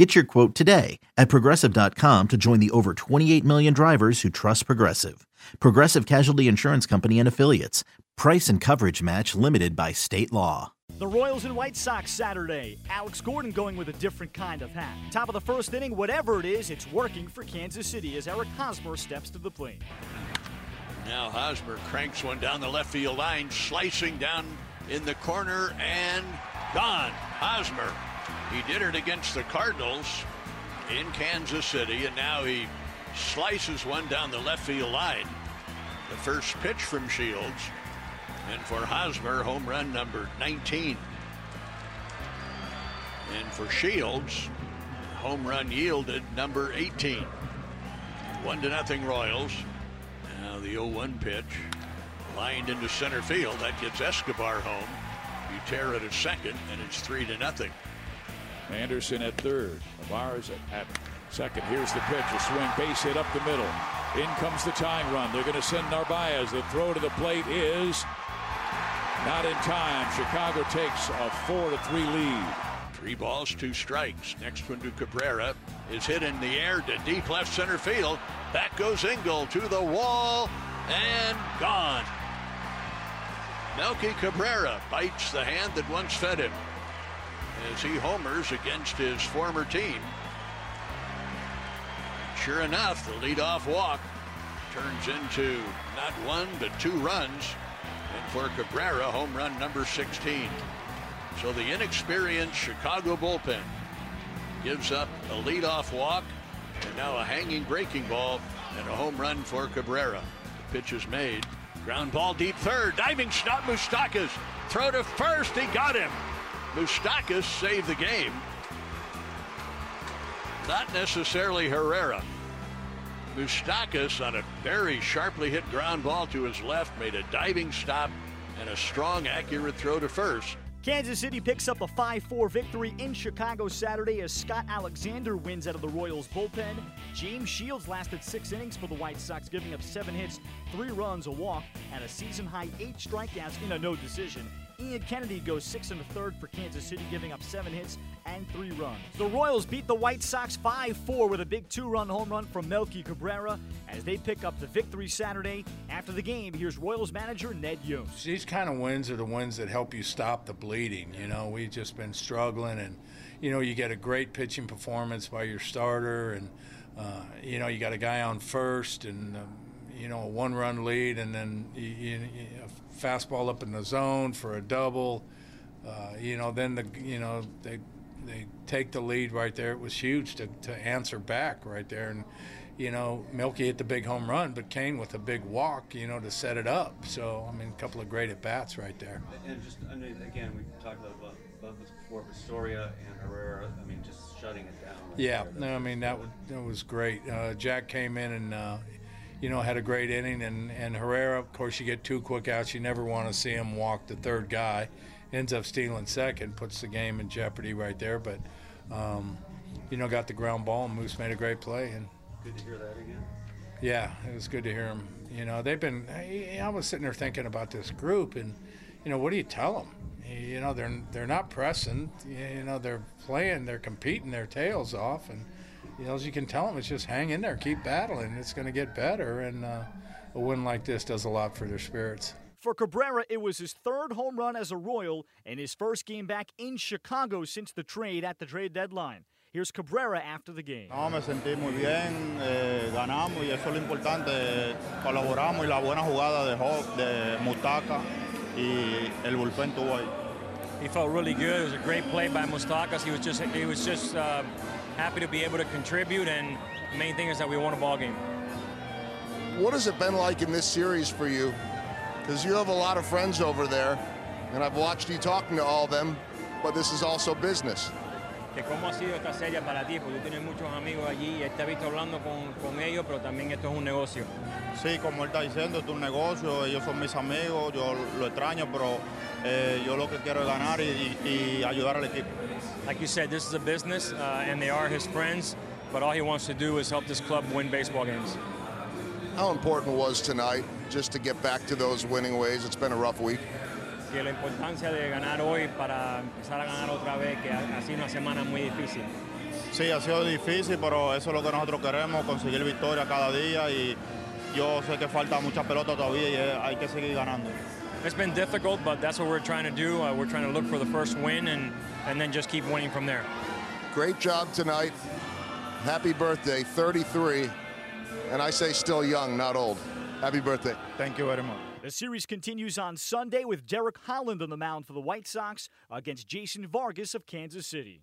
Get your quote today at progressive.com to join the over 28 million drivers who trust Progressive. Progressive Casualty Insurance Company and Affiliates. Price and coverage match limited by state law. The Royals and White Sox Saturday. Alex Gordon going with a different kind of hat. Top of the first inning, whatever it is, it's working for Kansas City as Eric Hosmer steps to the plate. Now Hosmer cranks one down the left field line, slicing down in the corner and gone. Hosmer he did it against the Cardinals in Kansas City, and now he slices one down the left field line. The first pitch from Shields. And for Hosmer, home run number 19. And for Shields, home run yielded number 18. One to nothing Royals. Now the 0-1 pitch lined into center field. That gets Escobar home. You tear it at second, and it's three to nothing. Anderson at third. Narvaez at, at second. Here's the pitch. A swing, base hit up the middle. In comes the tying run. They're going to send Narvaez. The throw to the plate is not in time. Chicago takes a four to three lead. Three balls, two strikes. Next one to Cabrera is hit in the air to deep left center field. Back goes Engel to the wall and gone. Melky Cabrera bites the hand that once fed him as he homers against his former team. Sure enough, the leadoff walk turns into not one but two runs. And for Cabrera, home run number 16. So the inexperienced Chicago bullpen gives up a leadoff walk and now a hanging breaking ball and a home run for Cabrera. The pitch is made. Ground ball deep third. Diving stop Moustakas. Throw to first. He got him. Moustakas saved the game. Not necessarily Herrera. Moustakas on a very sharply hit ground ball to his left made a diving stop and a strong, accurate throw to first. Kansas City picks up a 5 4 victory in Chicago Saturday as Scott Alexander wins out of the Royals bullpen. James Shields lasted six innings for the White Sox, giving up seven hits, three runs, a walk, and a season high eight strikeouts in a no decision. Ian Kennedy goes six and a third for Kansas City, giving up seven hits and three runs. The Royals beat the White Sox 5 4 with a big two run home run from Melky Cabrera as they pick up the victory Saturday. After the game, here's Royals manager Ned Yost. These kind of wins are the ones that help you stop the bleeding. You know, we've just been struggling, and, you know, you get a great pitching performance by your starter, and, uh, you know, you got a guy on first, and, um, you know, a one run lead, and then you, you, fastball up in the zone for a double. Uh, you know, then the you know they they take the lead right there. It was huge to, to answer back right there, and you know Melky hit the big home run, but Cain with a big walk, you know, to set it up. So I mean, a couple of great at bats right there. And just I mean, again, we talked about, about this before, but Soria and Herrera. I mean, just shutting it down. Right yeah, no, I mean that was, that was great. Uh, Jack came in and. Uh, you know, had a great inning. And, and Herrera, of course, you get two quick outs. You never want to see him walk the third guy. Ends up stealing second, puts the game in jeopardy right there. But, um, you know, got the ground ball, and Moose made a great play. And good to hear that again. Yeah, it was good to hear him. You know, they've been. I was sitting there thinking about this group, and you know, what do you tell them? You know, they're they're not pressing. You know, they're playing, they're competing their tails off, and you know, as you can tell them, it's just hang in there, keep battling. It's going to get better, and uh, a win like this does a lot for their spirits. For Cabrera, it was his third home run as a Royal and his first game back in Chicago since the trade at the trade deadline. Here's Cabrera after the game. No, me sentí muy bien, eh, ganamos y eso es lo importante. Colaboramos y la buena jugada de, Hawk, de Mustaka y el bullpen tuvo ahí. He felt really good. It was a great play by Moustakas. He was just he was just uh, happy to be able to contribute, and the main thing is that we won a ball game. What has it been like in this series for you? Because you have a lot of friends over there, and I've watched you talking to all of them, but this is also business. Que cómo ha sido esta serie para ti, porque tú tienes muchos amigos allí y te ha visto hablando con, con ellos, pero también esto es un negocio. Sí, como él está diciendo, esto es un negocio, ellos son mis amigos, yo lo extraño, pero eh, yo lo que quiero es ganar y, y, y, ayudar al equipo. Like you said, this is a business uh, and they are his friends, but all he wants to do is help this club win baseball games. How important was tonight just to get back to those winning ways? It's been a rough week. Y la importancia de ganar hoy para empezar a ganar otra vez, que ha sido una semana muy difícil. Sí, ha sido difícil, pero eso es lo que nosotros queremos, conseguir victoria cada día y yo sé que falta mucha pelota todavía y hay que seguir ganando. It's been difficult, but that's what we're trying to do. Uh, we're trying to look for the first win and, and then just keep winning from there. Great job tonight. Happy birthday, 33. And I say still young, not old. Happy birthday. Thank you very much. The series continues on Sunday with Derek Holland on the mound for the White Sox against Jason Vargas of Kansas City.